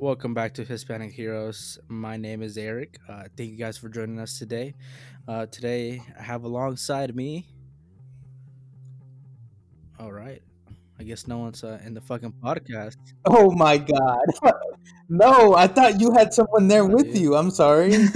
Welcome back to Hispanic Heroes. My name is Eric. Uh, thank you guys for joining us today. Uh, today, I have alongside me. All right. I guess no one's uh, in the fucking podcast. Oh my god. no, I thought you had someone there with dude. you. I'm sorry.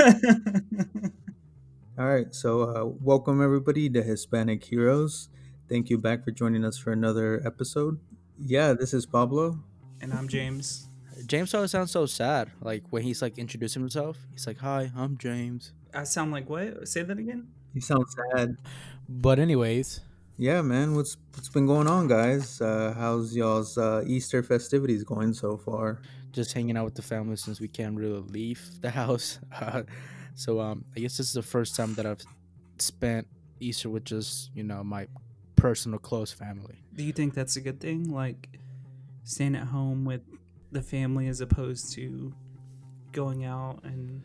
All right, so uh, welcome everybody to Hispanic Heroes. Thank you back for joining us for another episode. Yeah, this is Pablo. and I'm James. James always sounds so sad. Like when he's like introducing himself, he's like, "Hi, I'm James." I sound like what? Say that again. You sound sad. But anyways, Yeah, man, what's what's been going on, guys? Uh, how's y'all's uh, Easter festivities going so far? just hanging out with the family since we can't really leave the house. so um, I guess this is the first time that I've spent Easter with just you know my personal close family. Do you think that's a good thing? Like staying at home with the family as opposed to going out and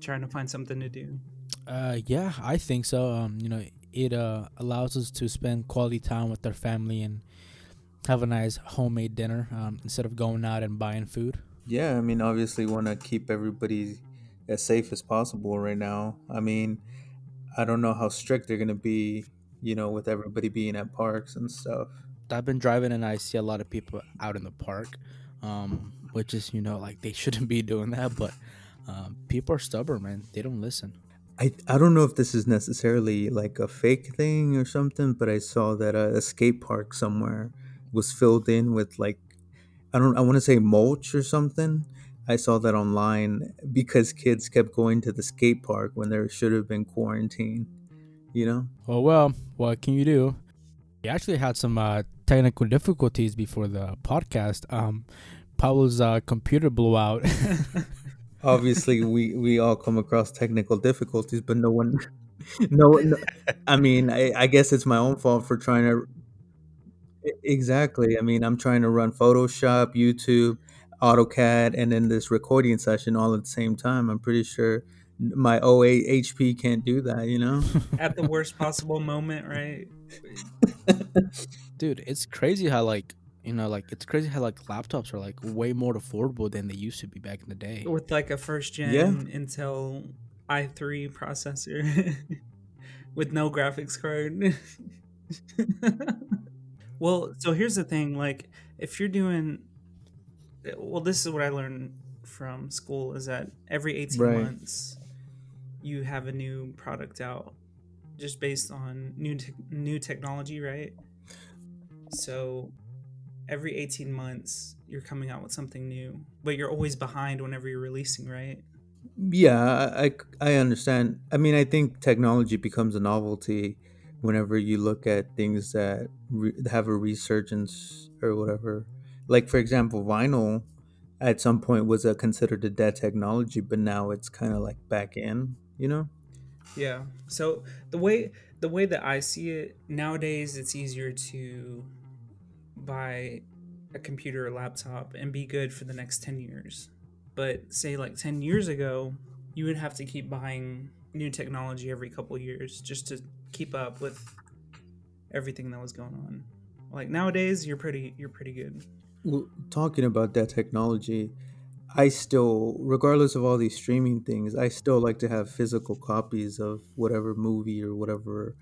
trying to find something to do. Uh, yeah, I think so. Um, you know, it uh allows us to spend quality time with our family and have a nice homemade dinner um, instead of going out and buying food. Yeah, I mean, obviously, want to keep everybody as safe as possible right now. I mean, I don't know how strict they're gonna be, you know, with everybody being at parks and stuff. I've been driving and I see a lot of people out in the park, um, which is you know like they shouldn't be doing that, but um, people are stubborn, man. They don't listen. I I don't know if this is necessarily like a fake thing or something, but I saw that a, a skate park somewhere was filled in with like I don't I want to say mulch or something. I saw that online because kids kept going to the skate park when there should have been quarantine. You know? Oh well, what can you do? We actually had some uh, technical difficulties before the podcast. Um, Pablo's uh, computer blew out. obviously we we all come across technical difficulties but no one no, no i mean I, I guess it's my own fault for trying to exactly i mean i'm trying to run photoshop youtube autocad and then this recording session all at the same time i'm pretty sure my 08 hp can't do that you know At the worst possible moment, right? Dude, it's crazy how like you know like it's crazy how like laptops are like way more affordable than they used to be back in the day. With like a first gen Yeah. Intel i3 processor with no graphics card. well, so here's the thing like if you're doing well this is what I learned from school is that every 18 Right. months you have a new product out just based on new te- new technology, right? So every 18 months you're coming out with something new, but you're always behind whenever you're releasing, right? Yeah, I, I understand. I mean, I think technology becomes a novelty whenever you look at things that re- have a resurgence or whatever. Like, for example, vinyl at some point was a, considered a dead technology, but now it's kind of like back in, you know? Yeah. So the way the way that I see it nowadays, it's easier to buy a computer or laptop and be good for the next ten years. But say like ten years ago, you would have to keep buying new technology every couple years just to keep up with everything that was going on. Like nowadays, you're pretty you're pretty good. Well, talking about that technology, I still, regardless of all these streaming things, I still like to have physical copies of whatever movie or whatever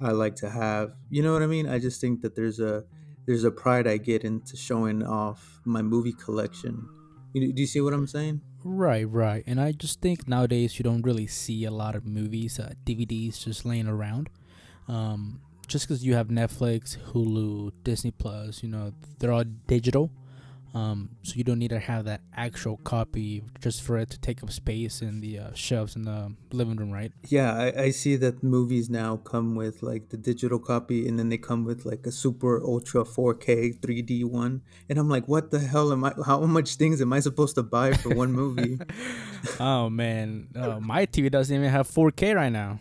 I like to have. You know what I mean? I just think that there's a there's a pride I get into showing off my movie collection. You, do you see what I'm saying? Right, right. And I just think nowadays you don't really see a lot of movies, uh, DVDs just laying around. Um, just because you have Netflix, Hulu, Disney Plus, you know, they're all digital. Um, so you don't need to have that actual copy just for it to take up space in the uh, shelves in the living room, right? Yeah, I, I see that movies now come with like the digital copy and then they come with like a super ultra 4K 3D one. And I'm like, what the hell am I how much things am I supposed to buy for one movie? oh man, uh, my TV doesn't even have 4K right now.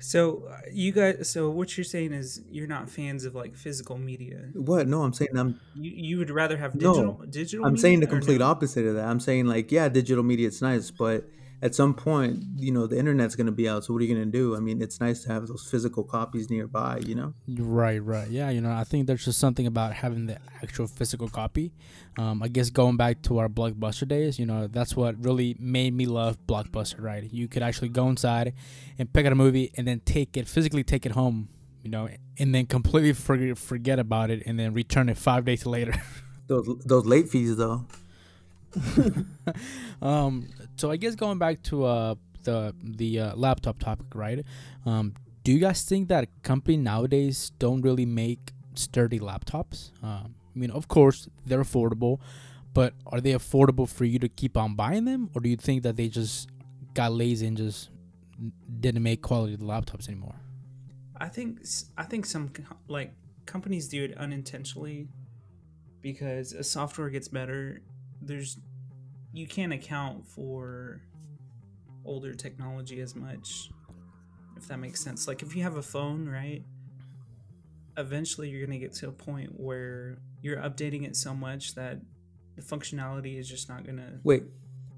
So uh, you guys, so what you're saying is you're not fans of like physical media. what? No, I'm saying I'm You you would rather have digital. No, digital. I'm saying the complete no? opposite of that. I'm saying like, yeah, digital media it's nice, but at some point, you know, the internet's going to be out. So what are you going to do? I mean, it's nice to have those physical copies nearby, you know? Right, right. Yeah, you know, I think there's just something about having the actual physical copy. Um, I guess going back to our Blockbuster days, you know, that's what really made me love Blockbuster, right? You could actually go inside and pick out a movie and then take it, physically take it home, you know, and then completely forget, forget about it and then return it five days later. those, those late fees, though. um, so I guess going back to uh, the the uh, laptop topic, right? Um, do you guys think that company nowadays don't really make sturdy laptops? Um, I mean, of course they're affordable, but are they affordable for you to keep on buying them, or do you think that they just got lazy and just didn't make quality laptops anymore? I think I think some like companies do it unintentionally because as software gets better, there's you can't account for older technology as much if that makes sense. Like if you have a phone right eventually you're going to get to a point where you're updating it so much that the functionality is just not going to wait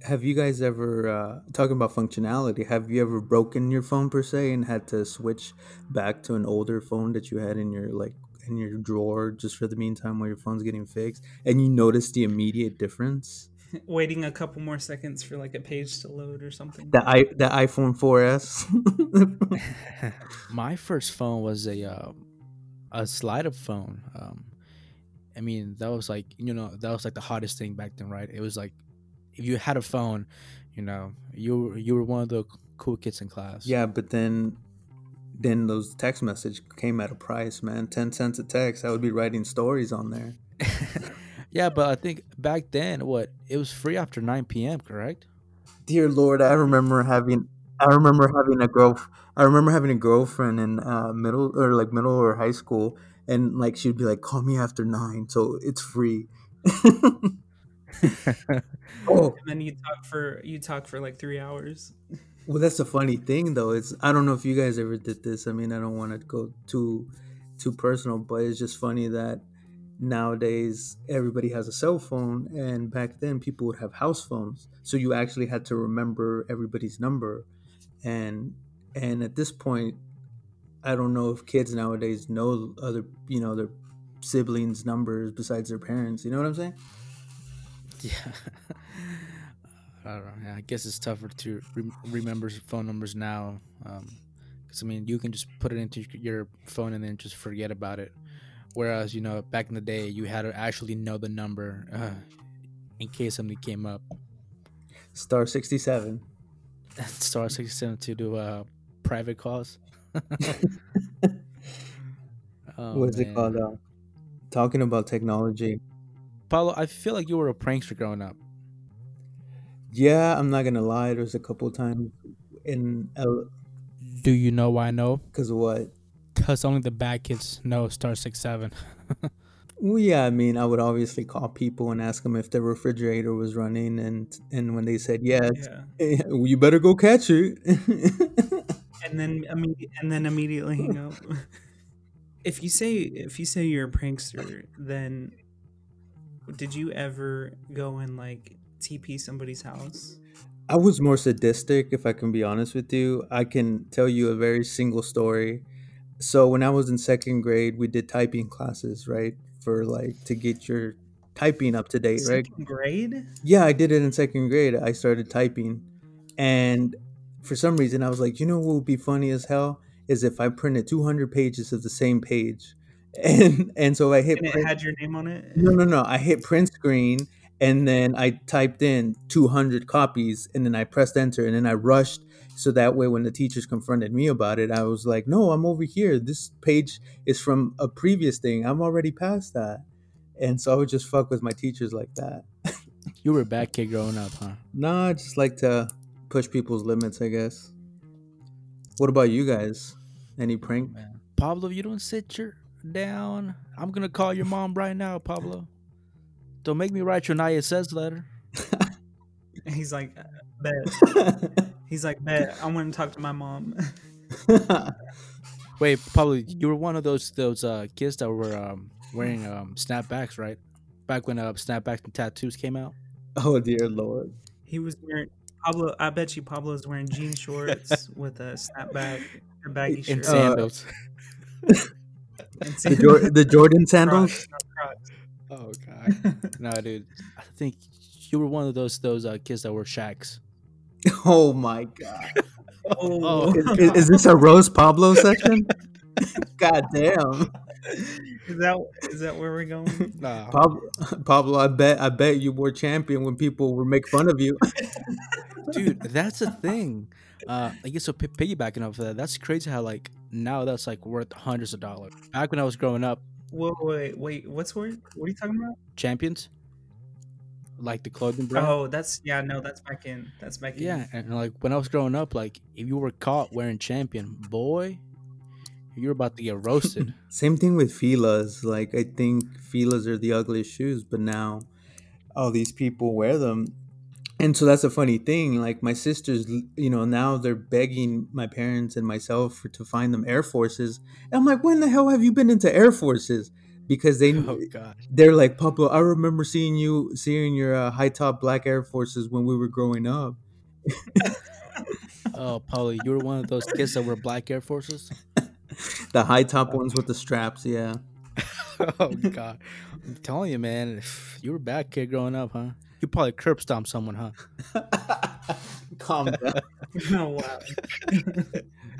have you guys ever uh, talking about functionality have you ever broken your phone per se and had to switch back to an older phone that you had in your like in your drawer just for the meantime while your phone's getting fixed and you notice the immediate difference waiting a couple more seconds for like a page to load or something. The i the iPhone 4S. My first phone was a uh, a slide up phone. Um, I mean, that was like you know that was like the hottest thing back then, right? It was like if you had a phone, you know, you you were one of the cool kids in class. Yeah, but then then those text message came at a price, man. Ten cents a text. I would be writing stories on there. Yeah, but I think back then, what it was free after 9 p.m. Correct? Dear Lord, I remember having, I remember having a girl, I remember having a girlfriend in uh, middle or like middle or high school, and like she'd be like, "Call me after nine, so it's free." oh, and then you talk for you talk for like three hours. well, that's the funny thing, though. It's I don't know if you guys ever did this. I mean, I don't want to go too too personal, but it's just funny that nowadays everybody has a cell phone and back then people would have house phones. So you actually had to remember everybody's number. And and at this point i don't know if kids nowadays know other you know their siblings numbers besides their parents you know what i'm saying? Yeah. I don't know i guess it's tougher to re- remember phone numbers now because um, i mean you can just put it into your phone and then just forget about it Whereas, you know, back in the day, you had to actually know the number uh, in case something came up. Star 67. Star 67 to do uh, private calls. oh, what is man. it called? Uh, talking about technology. Paulo, I feel like you were a prankster growing up. Yeah, I'm not gonna lie. There's a couple times in. L- Do you know why I know? Because what? Because only the bad kids know star six seven. well, yeah, I mean, I would obviously call people and ask them if the refrigerator was running, and and when they said yes, yeah. Eh, you better go catch it. and then and then immediately hang up. if you say if you say you're a prankster, then did you ever go and like TP somebody's house? I was more sadistic, if I can be honest with you. I can tell you a very single story so when I was in second grade, we did typing classes, right? For like to get your typing up to date, second right? Second grade? Yeah, I did it in second grade. I started typing. And for some reason I was like, you know what would be funny as hell? Is if I printed 200 pages of the same page. And and so I hit and it print, had your name on it? No, no, no. I hit print screen and then I typed in 200 copies and then I pressed enter and then I rushed so that way when the teachers confronted me about it i was like no i'm over here. This page is from a previous thing. I'm already past that. And so i would just fuck with my teachers like that. You were a bad kid growing up huh? Nah, i just like to push people's limits i guess. What about you guys? Any oh, prank? oh, pablo you don't sit your down. I'm gonna call your mom right now pablo. Don't make me write you an iss letter. He's like bet He's like, bet I want to talk to my mom. Wait, probably you were one of those those uh, kids that were um, wearing um, snapbacks, right? Back when uh, snapbacks and tattoos came out. Oh dear lord. He was wearing Pablo. I bet you Pablo Pablo's wearing jean shorts with a snapback, a baggy In shirt, sandals. and The, sandals. Jor- the Jordan sandals. Crocs, Crocs. oh god. no, dude. I think you were one of those those uh, kids that were shacks. Oh my god! Oh, Is, is- is this a Rose Pablo section? God damn, is that is that where we're going? Nah. Pablo, Pablo! I bet, I bet you were champion when people would make fun of you. dude that's the thing uh i guess so p- piggybacking off of that that's crazy how like now that's like worth hundreds of dollars back when i was growing up Wait, wait, wait. What's word? What are you talking about? champions like the clothing brand Oh, that's yeah. No, that's back in. That's back in. yeah and like when i was growing up like if you were caught wearing champion boy you're about to get roasted Same thing with Fila's. Like I think Fila's are the ugliest shoes, but now all these people wear them. And so that's a funny thing. Like my sisters, you know, now they're begging my parents and myself for, to find them Air Forces. And I'm like, when the hell have you been into Air Forces? Because they oh they're like, Papa, I remember seeing you seeing your uh, high top black Air Forces when we were growing up. oh Paulie, you were one of those kids that were black air forces The high top ones with the straps, yeah. oh god i'm telling you man you were a bad kid growing up huh you probably curb stomped someone huh Calm down. Oh wow.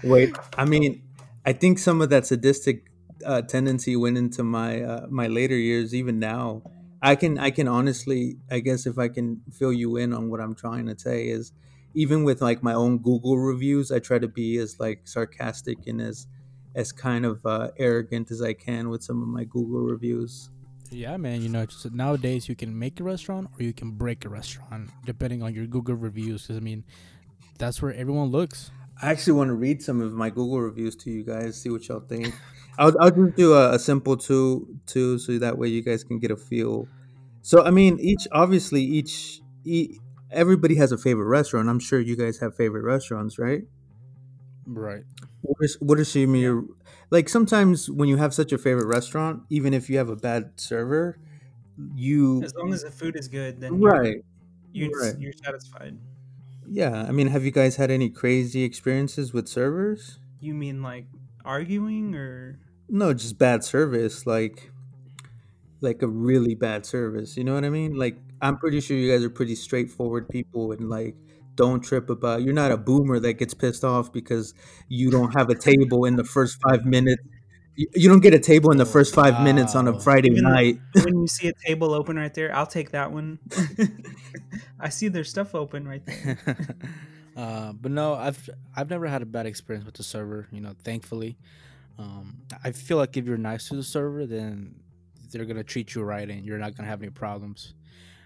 Wait, I mean, I think some of that sadistic uh, tendency went into my uh, my later years. Even now, I can I can honestly, I guess, if I can fill you in on what I'm trying to say is, even with like my own Google reviews, I try to be as like sarcastic and as as kind of uh, arrogant as I can with some of my Google reviews. Yeah, man. You know, nowadays you can make a restaurant or you can break a restaurant, depending on your Google reviews. Because I mean, that's where everyone looks. I actually want to read some of my Google reviews to you guys, see what y'all think. I'll, I'll just do a, a simple two, two, so that way you guys can get a feel. So, I mean, each obviously each, e everybody has a favorite restaurant. I'm sure you guys have favorite restaurants, right? Right. What is what are some of your like? Sometimes when you have such a favorite restaurant, even if you have a bad server, you As long as the food is good, then you're- right. you're, right. you're satisfied. Yeah, I mean, have you guys had any crazy experiences with servers? You mean like arguing or No, just bad service, like like a really bad service. You know what I mean? Like I'm pretty sure you guys are pretty straightforward people and like don't trip about you're not a boomer that gets pissed off because you don't have a table in the first 5 minutes. You you don't get a table in the first 5 minutes on a. Friday Even- night. when you see a table open right there, I'll take that one. I see their stuff open right there. uh, but no, I've I've never had a bad experience with the server. You know, thankfully, um, I feel like if you're nice to the server, then they're gonna treat you right, and you're not gonna have any problems.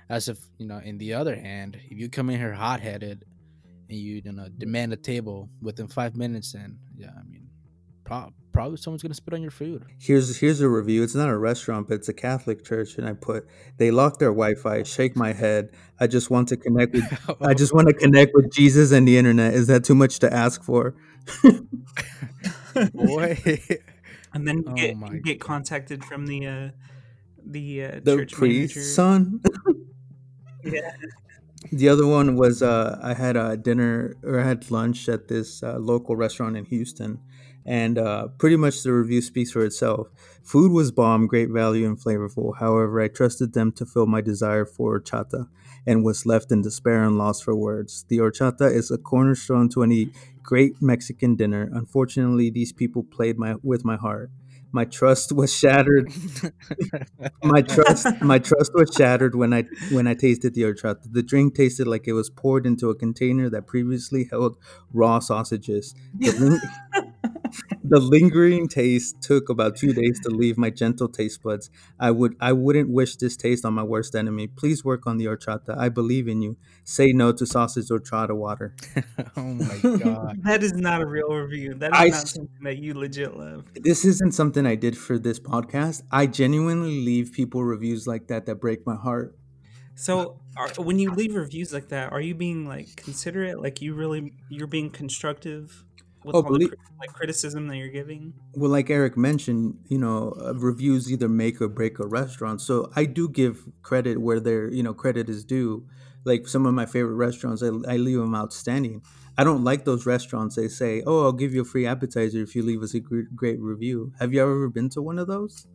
As if you know, in the other hand, if you come in here hot headed and you you know demand a table within five minutes, then yeah, I mean, pro- probably someone's gonna spit on your food. Here's here's a review. It's not a restaurant, but it's a Catholic church and I put they lock their Wi-Fi. Shake my head. I just want to connect with I just want to connect with Jesus and the internet. Is that too much to ask for? boy. And then you Oh get, you get contacted from the uh, the uh, The church priest, manager. son. Yeah. The other one was uh, I had a dinner or I had lunch at this uh, local restaurant in Houston, and uh, pretty much the review speaks for itself. Food was bomb, great value, and flavorful. However, I trusted them to fill my desire for horchata and was left in despair and lost for words. The horchata is a cornerstone to any great Mexican dinner. Unfortunately, these people played my with my heart. My trust was shattered my trust my trust was shattered when I when I tasted the horchata. The drink tasted like it was poured into a container that previously held raw sausages. The, ling- the lingering taste took about two days to leave my gentle taste buds. I would I wouldn't wish this taste on my worst enemy. Please work on the horchata. I believe in you. Say no to sausage horchata water. oh my god. That is not a real review. That is I not something that you legit love. This isn't something I did for this podcast. I genuinely leave people reviews like that that break my heart. So, are, when you leave reviews like that, are you being like considerate? Like you really you're being constructive with Oh, all the like criticism that you're giving? Well, like Eric mentioned, you know, uh, reviews either make or break a restaurant. So I do give credit where their you know, credit is due. like some of my favorite restaurants, I, I leave them outstanding. I don't like those restaurants. They say, "Oh, I'll give you a free appetizer if you leave us a great, great review." Have you ever been to one of those?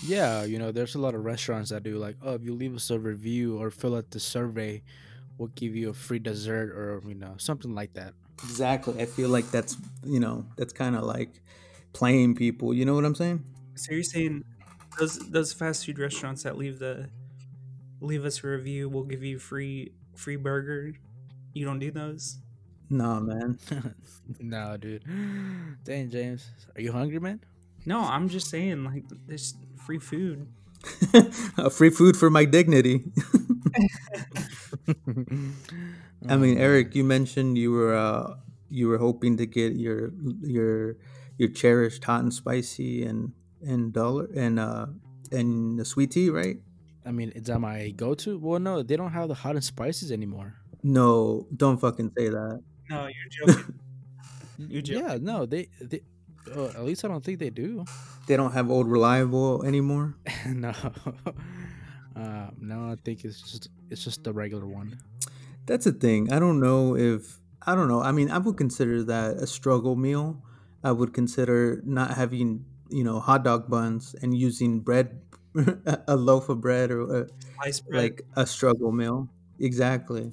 Yeah, you know, there's a lot of restaurants that do like, oh, if you leave us a review or fill out the survey, we'll give you a free dessert or you know something like that. Exactly. I feel like that's you know that's kind of like playing people. You know what I'm saying? So you're saying those those fast food restaurants that leave the leave us a review will give you free free burger. You don't do those? Nah, man. no, dude. Dang, James, are you hungry, man? No, I'm just saying like there's free food. Free food for my dignity. I mean, Eric, you mentioned you were uh, you were hoping to get your your your cherished hot and spicy and and dollar and uh and the sweet tea, right? I mean, is that my go-to? Well, no, they don't have the hot and spices anymore. No, don't fucking say that. No, you're joking. you're joking. Yeah, no, they they. Oh, at least I don't think they do. They don't have old reliable anymore. no, uh, no, I think it's just it's just the regular one. That's the thing. I don't know if I don't know. I mean, I would consider that a struggle meal. I would consider not having you know hot dog buns and using bread, a loaf of bread or a, Slice bread. like a struggle meal. Exactly.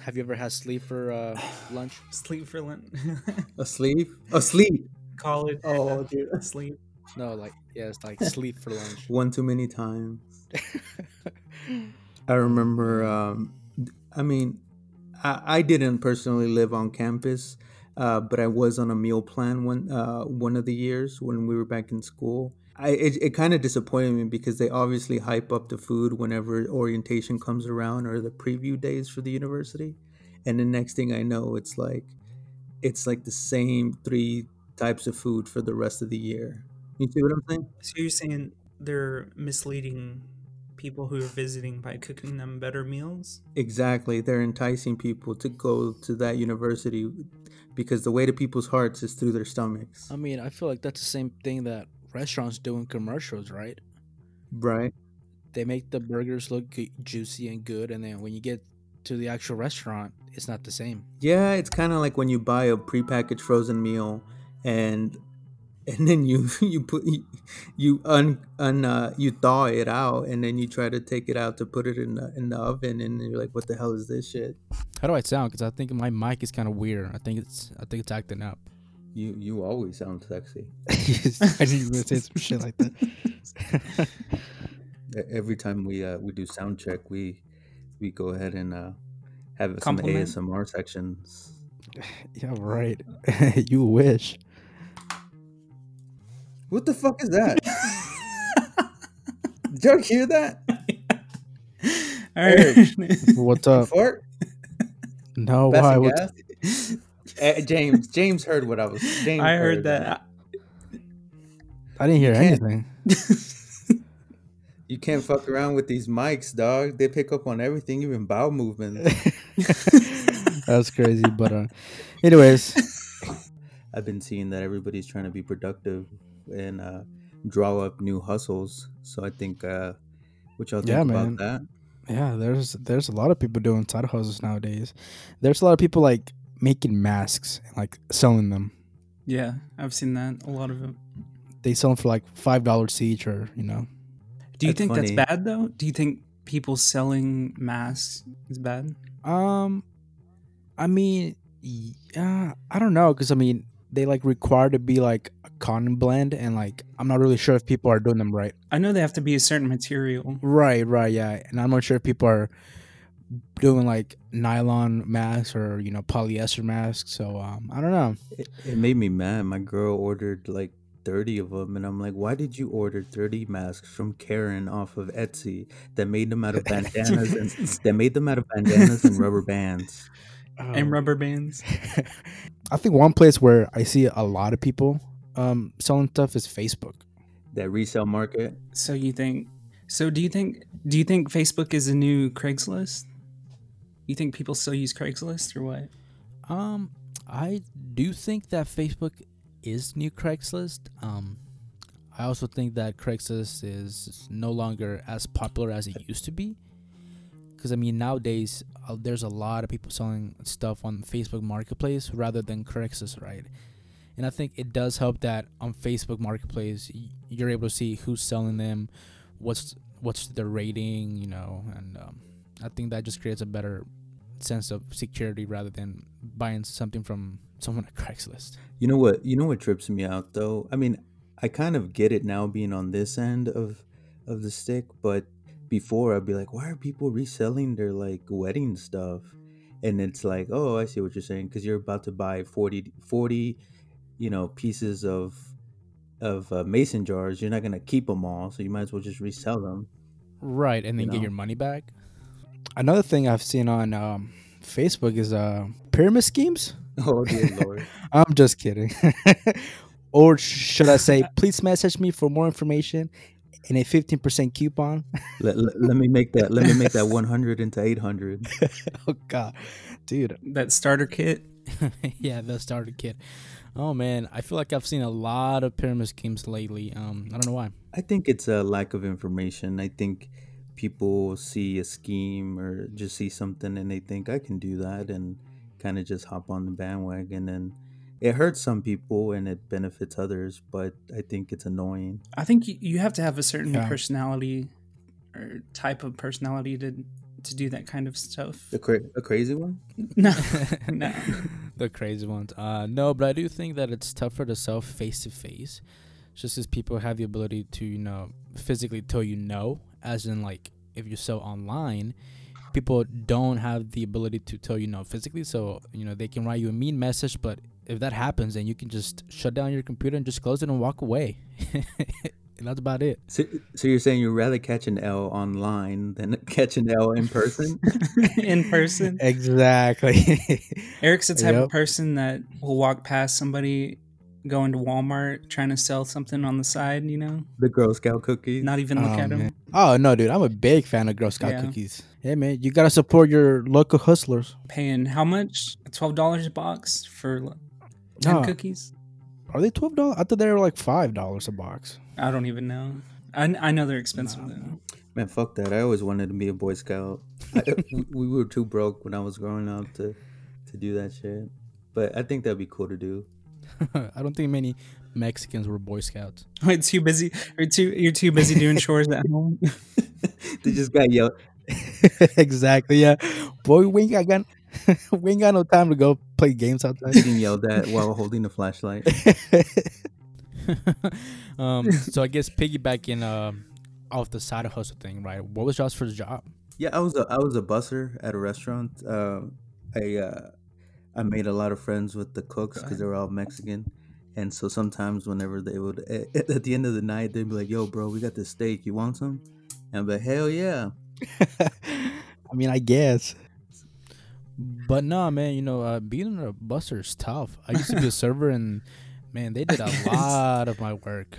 Have you ever had sleep for uh, lunch? sleep for lunch. A sleep? A sleeve. College. Oh, dude. sleep. No, like yeah, it's like sleep for lunch. One too many times. I remember. Um, I mean, I, I didn't personally live on campus, uh, but I was on a meal plan one uh, one of the years when we were back in school. I it, it kind of disappointed me because they obviously hype up the food whenever orientation comes around or the preview days for the university, and the next thing I know, it's like it's like the same three types of food for the rest of the year. You see what I'm saying? So you're saying they're misleading people who are visiting by cooking them better meals? Exactly. They're enticing people to go to that university because the way to people's hearts is through their stomachs. I mean, I feel like that's the same thing that restaurants do in commercials, right? Right? They make the burgers look juicy and good, and then when you get to the actual restaurant, it's not the same. Yeah, it's kind of like when you buy a prepackaged frozen meal and and then you you put you, you un, un uh, you thaw it out and then you try to take it out to put it in the in the oven and you're like what the hell is this shit? How do I sound? Because I think my mic is kind of weird. I think it's I think it's acting up. You you always sound sexy. I didn't even say some shit like that. Every time we uh we do sound check, we we go ahead and uh have some ASMR sections. yeah, right. you wish. What the fuck is that? Did y'all hear that? All right. What's up? Fart? No, That's why? What, gas? Eh, James, James heard what I was. James I heard that. I didn't hear can't- anything. You can't fuck around with these mics, dog. They pick up on everything, even bowel movements. That's crazy. But uh, anyways, I've been seeing that everybody's trying to be productive and uh, draw up new hustles. So I think, uh, what y'all think Yeah, about man. that? yeah, there's there's a lot of people doing side hustles nowadays. There's a lot of people like making masks and like selling them. Yeah, I've seen that. A lot of them. They sell them for like five dollars each, or you know. Do you That's think funny. that's bad though? Do you think people selling masks is bad? Um, I mean, yeah, I don't know, cause I mean they like require to be like a cotton blend, and like I'm not really sure if people are doing them right. I know they have to be a certain material. Right, right, yeah, and I'm not sure if people are doing like nylon masks or you know polyester masks. So um, I don't know. It, it made me mad. My girl ordered like 30 of them, and I'm like, why did you order 30 masks from Karen off of Etsy that made them out of bandanas and that made them out of bandanas and rubber bands? And rubber bands. I think one place where I see a lot of people um selling stuff is Facebook. That resale market. So you think? So do you think? Do you think Facebook is a new Craigslist? You think people still use Craigslist or what? Um, I do think that Facebook is new Craigslist. Um, I also think that Craigslist is no longer as popular as it used to be. Because I mean nowadays uh, there's a lot of people selling stuff on Facebook Marketplace rather than Craigslist, right? And I think it does help that on Facebook Marketplace you're able to see who's selling them, what's what's their rating, you know, and um, I think that just creates a better sense of security rather than buying something from someone at Craigslist. You know what? You know what trips me out though. I mean, I kind of get it now being on this end of of the stick, but before I'd be like, why are people reselling their like wedding stuff? And it's like, oh, I see what you're saying because you're about to buy 40, 40 you know, pieces of of uh, mason jars. You're not gonna keep them all, so you might as well just resell them. Right, and You then get know? your money back. Another thing I've seen on um, Facebook is uh, pyramid schemes. Oh dear lord! I'm just kidding. or should I say, please message me for more information and a 15% coupon. let, let, let me make that. Let me make that 100 into 800. oh, God. Dude. That starter kit. yeah, the starter kit. Oh man, I feel like I've seen a lot of pyramid schemes lately. Um, I don't know why. I think it's a lack of information. I think people see a scheme or just see something and they think I can do that and kind of just hop on the bandwagon and it hurts some people and it benefits others, but I think it's annoying. I think you, you have to have a certain Yeah. personality or type of personality to to do that kind of stuff. A, cra- a crazy one? No, no. the crazy ones. Uh, no, but I do think that it's tougher to sell face to face, just as people have the ability to you know physically tell you no. As in, like if you sell online, people don't have the ability to tell you no physically. So you know they can write you a mean message, but if that happens, then you can just shut down your computer and just close it and walk away. and that's about it. So, so you're saying you'd rather catch an L online than catch an L in person? In person, Exactly. Eric's the type of person that will walk past somebody going to Walmart trying to sell something on the side. You know, the Girl Scout cookies? not even look oh, at him. man. oh, no, dude. I'm a big fan of Girl Scout Yeah. cookies. Hey man. You got to support your local hustlers. Paying how much? Twelve dollars a box for l- ten No. cookies. Are they $12? I thought they were like $5 a box. I don't even know. I, I know they're expensive though. Man, fuck that. I always wanted to be a Boy Scout. I, we, we were too broke when I was growing up to, to do that shit. But I think that'd be cool to do. I don't think many Mexicans were Boy Scouts. Wait, too busy. You're too. You're too busy doing chores at home. they just got yelled. exactly. Yeah. Boy, we ain't got, we ain't got no time to go play games outside. Getting yelled at while holding a flashlight. um, so I guess piggybacking uh, off the side hustle thing, right? What was y'all's first job? Yeah, I was a I was a busser at a restaurant. Uh, I uh, I made a lot of friends with the cooks because they were all Mexican, and so sometimes whenever they would at, at the end of the night they'd be like, "Yo, bro, we got this steak. You want some?" And I'm like, "Hell yeah!" I mean, I guess. But no, man, you know, uh, being a buster is tough. I used to be a server, and man, they did a lot of my work.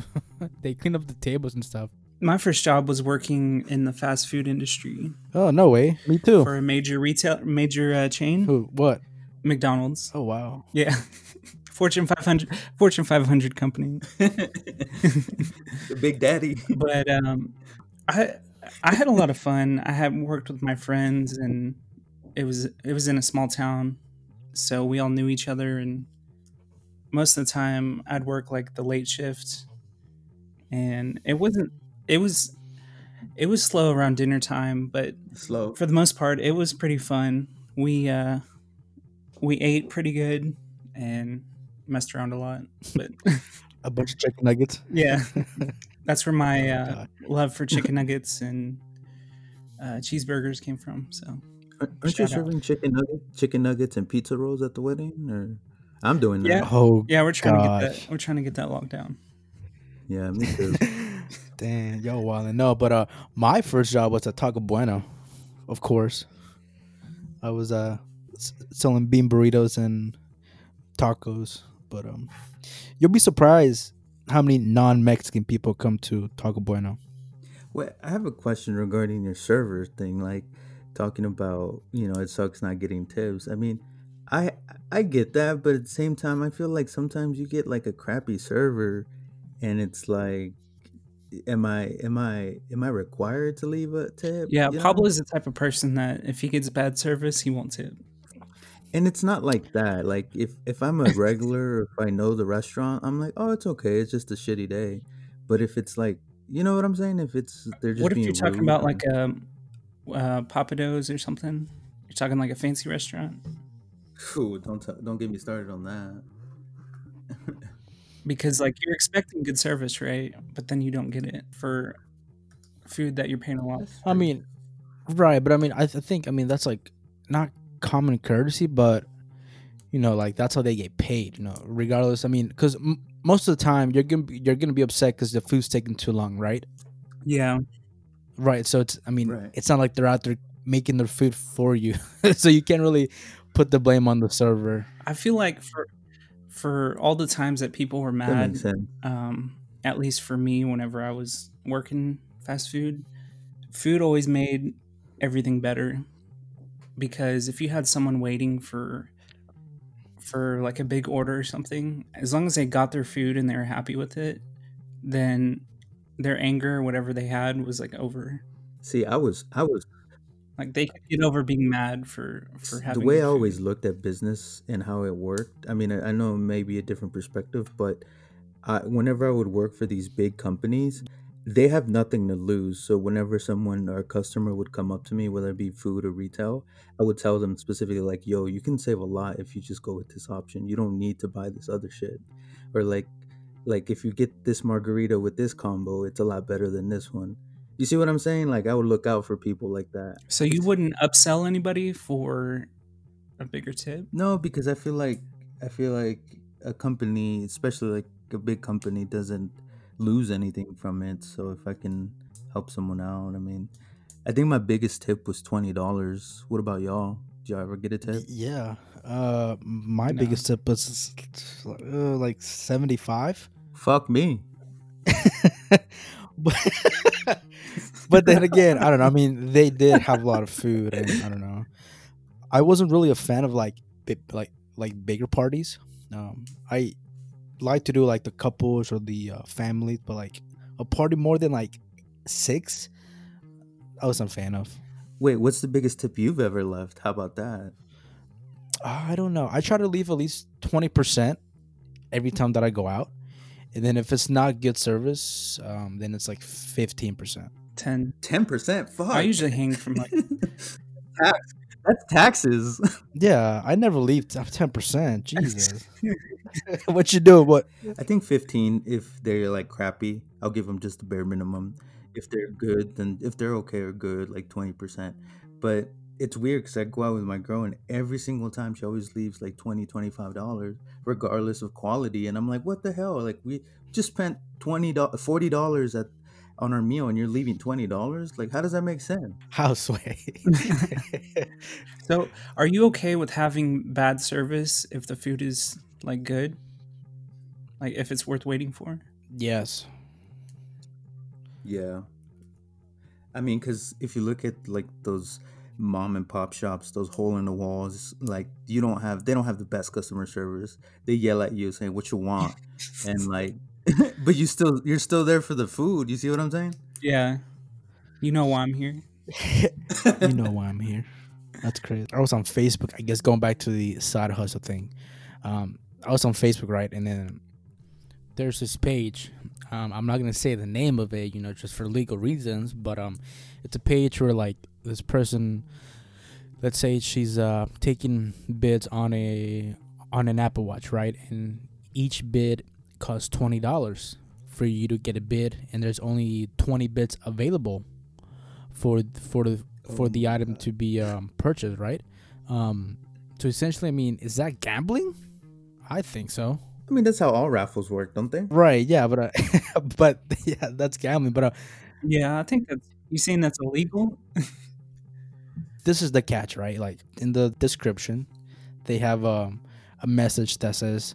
they cleaned up the tables and stuff. My first job was working in the fast food industry Oh, no way. Me too. for a major retail, major uh, chain, Who? What? McDonald's. Oh, wow. Yeah, Fortune 500, Fortune 500 company. The Big Daddy. but um, I I had a lot of fun. I had worked with my friends, and it was it was in a small town, so we all knew each other. And most of the time, I'd work like the late shift, and it wasn't. It was it was slow around dinner time, but Slow. for the most part, it was pretty fun. We uh, we ate pretty good and messed around a lot, but. A bunch of chicken nuggets. Yeah, that's where my uh, love for chicken nuggets and uh, cheeseburgers came from. So Aren't you out. serving chicken nuggets, chicken nuggets and pizza rolls at the wedding? Or I'm doing that. Yeah. Oh, yeah, we're trying to get that. We're trying to get that locked down. Yeah, me too. Damn, yo, wild. No, but uh, my first job was at Taco Bueno, of course. I was uh selling bean burritos and tacos, but um, you'll be surprised how many non-Mexican people come to Taco Bueno. Well, I have a question regarding your server thing, like talking about, you know, it sucks not getting tips. I mean, I I get that, but at the same time, I feel like sometimes you get like a crappy server, and it's like, am I am I am I required to leave a tip? Yeah, you know? Pablo is the type of person that if he gets bad service, he won't tip. And it's not like that. Like if if I'm a regular, if I know the restaurant, I'm like, oh, it's okay. It's just a shitty day. But if it's like, you know what I'm saying? If it's they're just What if being you're talking about like um, uh, Pappadeaux or something? You're talking like a fancy restaurant Phew, don't t- don't get me started on that. because like you're expecting good service, right? But then you don't get it for food that you're paying a lot. I mean, right, but I mean, I, th- I think, I mean, that's like not common courtesy, but you know, like that's how they get paid. You know, regardless. I mean, because m- most of the time you're gonna be, you're gonna be upset because the food's taking too long, right? Yeah, Right. So it's, I mean, Right. it's not like they're out there making their food for you, so you can't really put the blame on the server. I feel like for for all the times that people were mad, um, at least for me, whenever I was working fast food, food always made everything better. Because if you had someone waiting for for like a big order or something, as long as they got their food and they were happy with it, then their anger, whatever they had, was like over. See, I was I was Like they could get over being mad for for having. the way I always looked at business and how it worked. I mean, I, I know maybe a different perspective, but I, whenever I would work for these big companies, they have nothing to lose. So whenever someone or a customer would come up to me, whether it be food or retail, I would tell them specifically like, "Yo, you can save a lot if you just go with this option. You don't need to buy this other shit." Or like, like if you get this margarita with this combo, it's a lot better than this one. You see what I'm saying? Like I would look out for people like that. So you wouldn't upsell anybody for a bigger tip? No, because I feel like I feel like a company, especially like a big company, doesn't lose anything from it. So if I can help someone out, I mean, I think my biggest tip was twenty dollars. What about y'all? Y'all ever get a tip? Yeah. Uh, my No. biggest tip was uh, like seventy five. Fuck me. but, but then again, I don't know. I mean, they did have a lot of food, and I don't know. I wasn't really a fan of like like like bigger parties. Um, I like to do like the couples or the uh, families, but like a party more than like six, I wasn't a fan of. Wait, what's the biggest tip you've ever left? How about that? I don't know. I try to leave at least twenty percent every time that I go out, and then if it's not good service, um, then it's like fifteen percent. Ten. Ten percent. Fuck. I usually hang from like Tax. That's taxes. Yeah, I never leave ten percent. Jesus, what you do? What? I think 15 if they're like crappy. I'll give them just the bare minimum. If they're good, then if they're okay or good, like 20%. But it's weird because I go out with my girl and every single time she always leaves like 20 $25, regardless of quality. And I'm like, what the hell? Like, we just spent $20, $40 at on our meal and you're leaving $20? Like, how does that make sense? Houseway. So, are you okay with having bad service if the food is like good? Like if it's worth waiting for? yes. Yeah. I mean, because if you look at like those mom and pop shops, those hole in the walls, like you don't have, they don't have the best customer service. They yell at you saying what you want, and like, but you still, you're still there for the food. You see what I'm saying? Yeah. You know why I'm here. you know why I'm here. That's crazy. I was on Facebook. I guess going back to the side hustle thing. Um, I was on Facebook, right, and then there's this page. Um, I'm not gonna say the name of it, you know, just for legal reasons. But um, it's a page where like this person, let's say she's uh taking bids on a on an Apple Watch, right, and each bid costs twenty dollars for you to get a bid, and there's only twenty bids available for for the for the item to be um, purchased, right? Um, so essentially, I mean, is that gambling? I think so. I mean, that's how all raffles work, don't they? Right? Yeah, but uh, but yeah, that's gambling. But uh, Yeah, I think that's you saying that's illegal? this is the catch, right? Like in the description, they have um, a message that says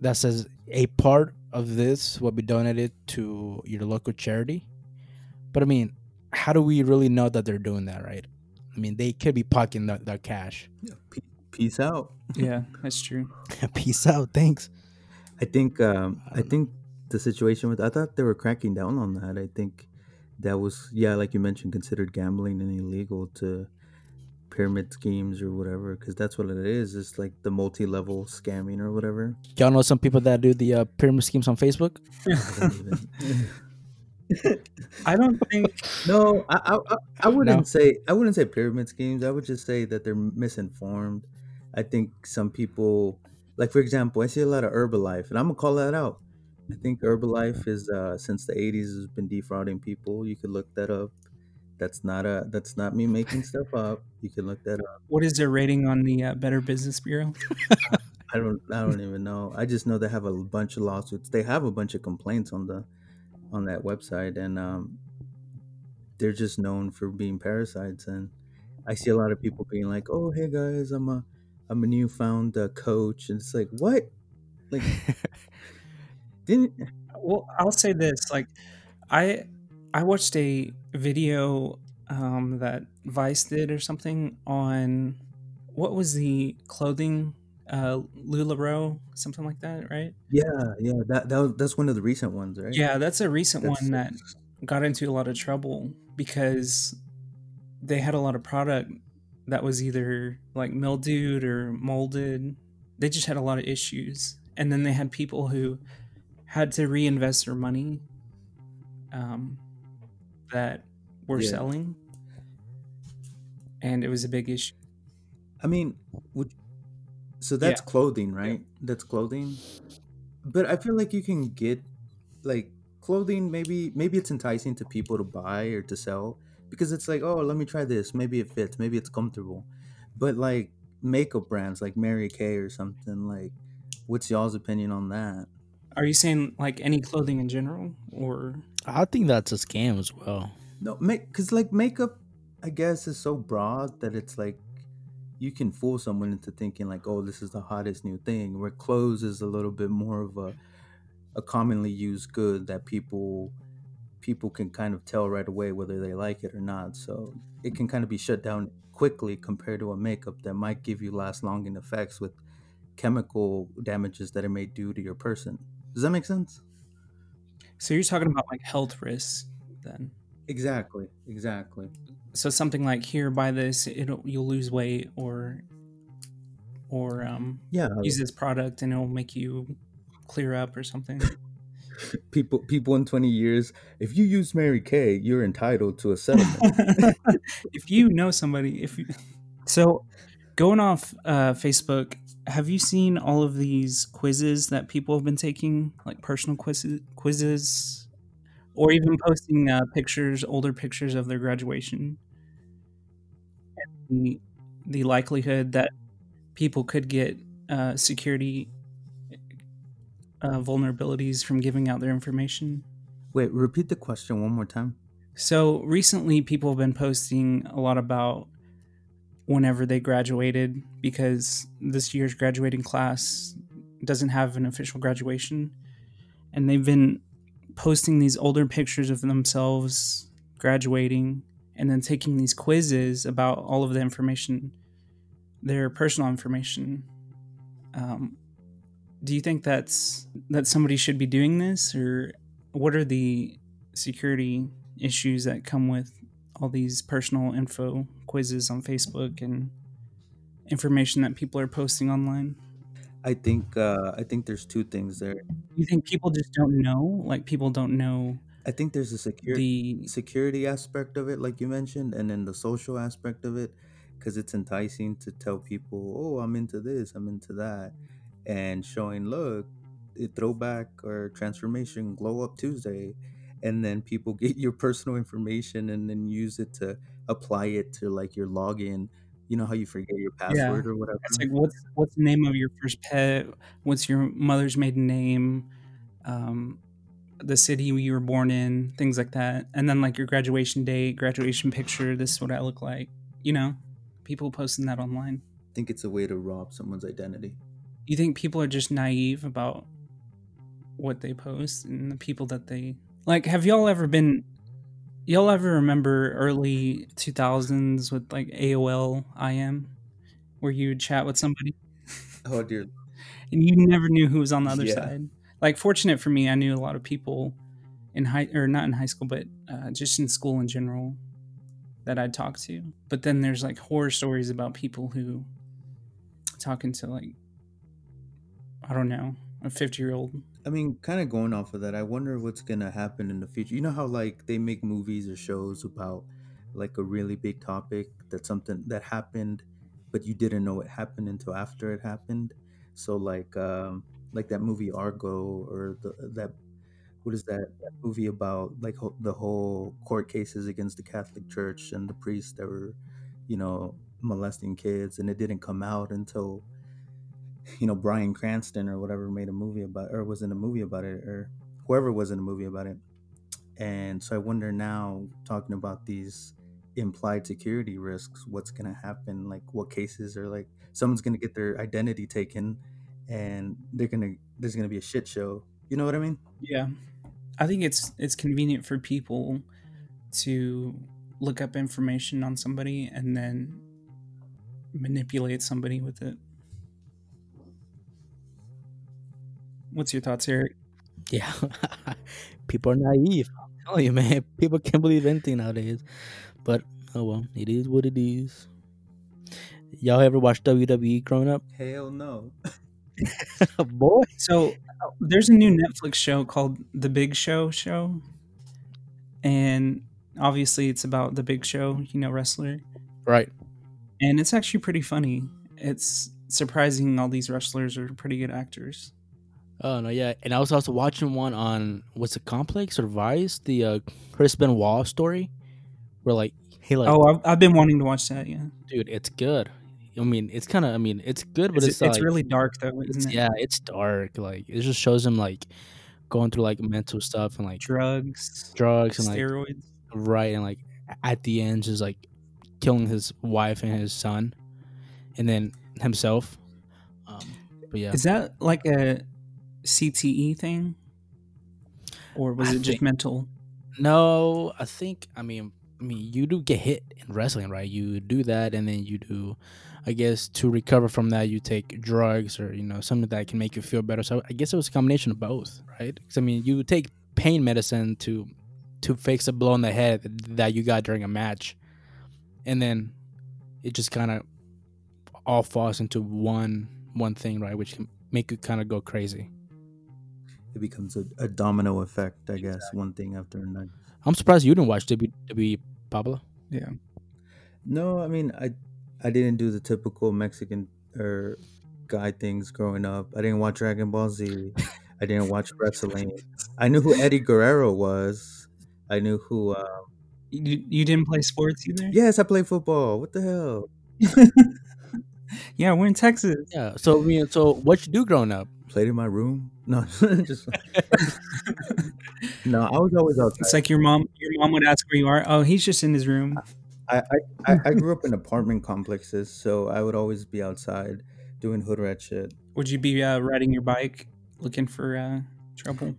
that says a part of this will be donated to your local charity. But I mean, how do we really know that they're doing that, right? I mean, they could be pocketing that, that cash. Pe- Peace out. Yeah, that's true. Peace out. Thanks. I think um, I think the situation with. I thought they were cracking down on that. I think that was yeah, like you mentioned, considered gambling and illegal to pyramid schemes or whatever, because that's what it is. It's like the multi-level scamming or whatever. Y'all know some people that do the uh, pyramid schemes on Facebook. I don't even- I don't think no, I, I, I, I wouldn't No? say I wouldn't say pyramid schemes. I would just say that they're misinformed. I think some people, like for example, I see a lot of Herbalife, and I'm gonna call that out. I think Herbalife is uh, since the '80s has been defrauding people. You could look that up. That's not a that's not me making stuff up. You can look that up. what is their rating on the uh, Better Business Bureau? I don't I don't even know. I just know they have a bunch of lawsuits. They have a bunch of complaints on the on that website, and um, they're just known for being parasites. And I see a lot of people being like, "Oh, hey guys, I'm a I'm a newfound uh, coach," and it's like, what? Like, didn't Well, I'll say this: like, I I watched a video um, that Vice did or something on what was the clothing uh, Lularoe, something like that, right? yeah yeah that that was, that's one of the recent ones, right? Yeah, that's a recent That's- one that got into a lot of trouble because they had a lot of product that was either like mildewed or molded. They just had a lot of issues. And then they had people who had to reinvest their money um, that were Yeah. selling. And it was a big issue. I mean, would so that's Yeah. clothing, right? That's clothing. But I feel like you can get like clothing maybe maybe it's enticing to people to buy or to sell because it's like, "Oh, let me try this. Maybe it fits. Maybe it's comfortable." But like makeup brands like Mary Kay or something like what's y'all's opinion on that? Are you saying like any clothing in general or I think that's a scam as well. No, make cuz like makeup I guess is so broad that it's like you can fool someone into thinking like, "Oh, this is the hottest new thing." Where clothes is a little bit more of a a commonly used good that people people can kind of tell right away whether they like it or not. So it can kind of be shut down quickly compared to a makeup that might give you last long effects with chemical damages that it may do to your person. Does that make sense? so you're talking about like health risks then? Exactly. Exactly. so something like here buy this it'll you'll lose weight or or um Yeah, use this product and it'll make you clear up or something people people in 20 years, if you use Mary Kay, you're entitled to a settlement. if you know somebody if you so going off uh facebook have you seen all of these quizzes that people have been taking like personal quizzes quizzes or even posting uh, pictures older pictures of their graduation the, the likelihood that people could get uh, security uh, vulnerabilities from giving out their information Wait, repeat the question one more time. so recently, people have been posting a lot about whenever they graduated because this year's graduating class doesn't have an official graduation. And they've been posting these older pictures of themselves graduating and then taking these quizzes about all of the information, their personal information. Um, do you think that's that somebody should be doing this, or what are the security issues that come with all these personal info quizzes on Facebook and information that people are posting online? I think uh, I think there's two things there. You think people just don't know? Like people don't know I think there's a security the security aspect of it, like you mentioned, and then the social aspect of it, because it's enticing to tell people, "Oh, I'm into this, I'm into that," and showing, "Look, it throwback or transformation glow up Tuesday," and then people get your personal information and then use it to apply it to like your login. You know how you forget your password or whatever. it's like what's what's the name of your first pet? What's your mother's maiden name? Um, the city you were born in, things like that, and then like your graduation date, graduation picture. This is what I look like. You know, people posting that online. I think it's a way to rob someone's identity. You think people are just naive about what they post and the people that they like have y'all ever been y'all ever remember early 2000s with like aol im where you would chat with somebody Oh dear. and you never knew who was on the other Yeah. side like fortunate for me, I knew a lot of people in high or not in high school, but uh, just in school in general that I'd talk to. But then there's like horror stories about people who talking to like I don't know a 50 year old. I mean, kind of going off of that, I wonder what's gonna happen in the future. You know how like they make movies or shows about like a really big topic that something that happened, but you didn't know it happened until after it happened. So like um like that movie Argo or the that what is that, that movie about like ho- the whole court cases against the Catholic Church and the priests that were, you know, molesting kids, and it didn't come out until you know Bryan Cranston or whatever made a movie about or was in a movie about it or whoever was in a movie about it. And so I wonder now, talking about these implied security risks, what's going to happen? Like, what cases are like someone's going to get their identity taken, and they're gonna there's going to be a shit show. You know what I mean? Yeah. I think it's it's convenient for people to look up information on somebody and then manipulate somebody with it. What's your thoughts, Eric? Yeah, people are naive. I'm telling you, man. People can't believe anything nowadays. But oh well, it is what it is. Y'all ever watch WWE growing up? Hell no. Boy, So there's a new Netflix show called The Big Show Show, and obviously it's about the Big Show, you know, wrestler, right? and it's actually pretty funny. It's surprising all these wrestlers are pretty good actors. Oh no, yeah. And I was also watching one on what's it, Complex or Vice, the uh, Chris Benoit story, where like he like, Oh, I've, I've been wanting to watch that. Yeah, dude, it's good. I mean, it's kind of, I mean, it's good, but it's, it's, it's like, really dark though, it's, isn't it? yeah, it's dark. Like it just shows him like going through like mental stuff and like drugs, drugs and like steroids. right and like at the end just like killing his wife and his son, and then himself. Um, but yeah, Is that like a CTE thing, or was I it just mental? No, I think I mean I mean you do get hit in wrestling, right? You do that and then you do I guess to recover from that you take drugs or you know something that can make you feel better. So I guess it was a combination of both, right? Cuz I mean you take pain medicine to to fix a blow on the head that you got during a match. And then it just kind of all falls into one one thing, right, which can make you kind of go crazy. It becomes a, a domino effect, I guess, one thing after another. I'm surprised you didn't watch WWE Pablo. Yeah. No, I mean, I I didn't do the typical Mexican or guy things growing up. I didn't watch Dragon Ball Z. I didn't watch wrestling. I knew who Eddie Guerrero was. I knew who. Uh, You, you didn't play sports either? yes, I played football. What the hell? Yeah, we're in Texas. Yeah. So I mean, so what you do growing up? Played in my room? No, just no. I was always outside. It's like your mom. Your mom would ask where you are. Oh, he's just in his room. I, I, I- I grew up in apartment complexes, so I would always be outside doing hood rat shit. Would you be uh, riding your bike, looking for uh, trouble,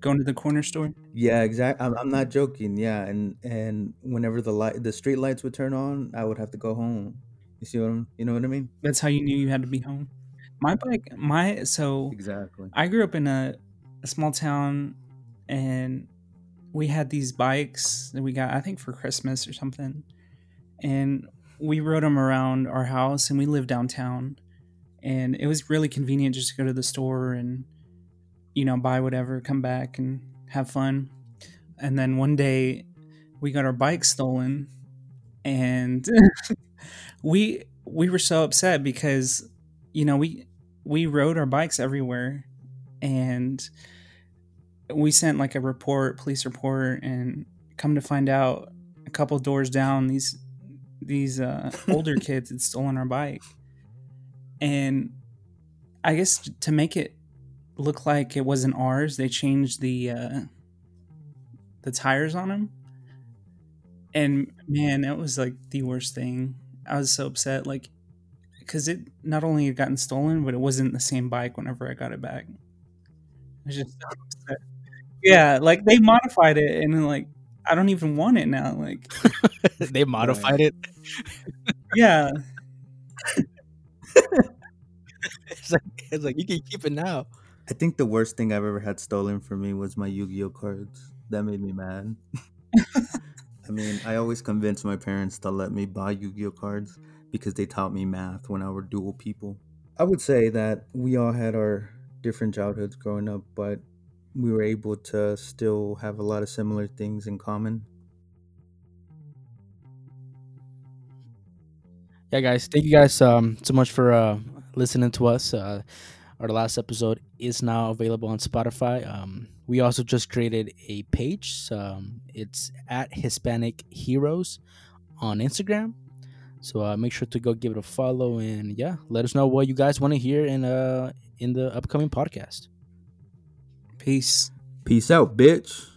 going to the corner store? Yeah, exactly. I'm, I'm not joking. Yeah, and and whenever the light, the street lights would turn on, I would have to go home. You see what I'm? You know what I mean? That's how you knew you had to be home. My bike, my so Exactly. I grew up in a, a small town, and we had these bikes that we got, I think, for Christmas or something, and we rode them around our house, and we lived downtown, and it was really convenient just to go to the store and, you know, buy whatever, come back and have fun, and then one day, we got our bike stolen, and we we were so upset because, you know, we we rode our bikes everywhere and we sent like a report police report and come to find out a couple doors down these these uh, older kids had stolen our bike. And i guess to make it look like it wasn't ours they changed the uh, the tires on them and man it was like the worst thing. I was so upset like because it not only had gotten stolen, but it wasn't the same bike whenever I got it back. I was just so upset. Yeah, like they modified it, and like I don't even want it now. Like, they modified it. yeah, It's like it's like you can keep it now. I think the worst thing I've ever had stolen from me was my Yu-Gi-Oh cards. That made me mad. I mean, I always convinced my parents to let me buy Yu-Gi-Oh cards because they taught me math when I were duel people. I would say that we all had our different childhoods growing up, but we were able to still have a lot of similar things in common. yeah guys thank you guys um so much for uh listening to us uh our last episode is now available on spotify um we also just created a page um it's at hispanic heroes on instagram so uh, make sure to go give it a follow and yeah let us know what you guys want to hear in uh in the upcoming podcast Peace. Peace out, bitch.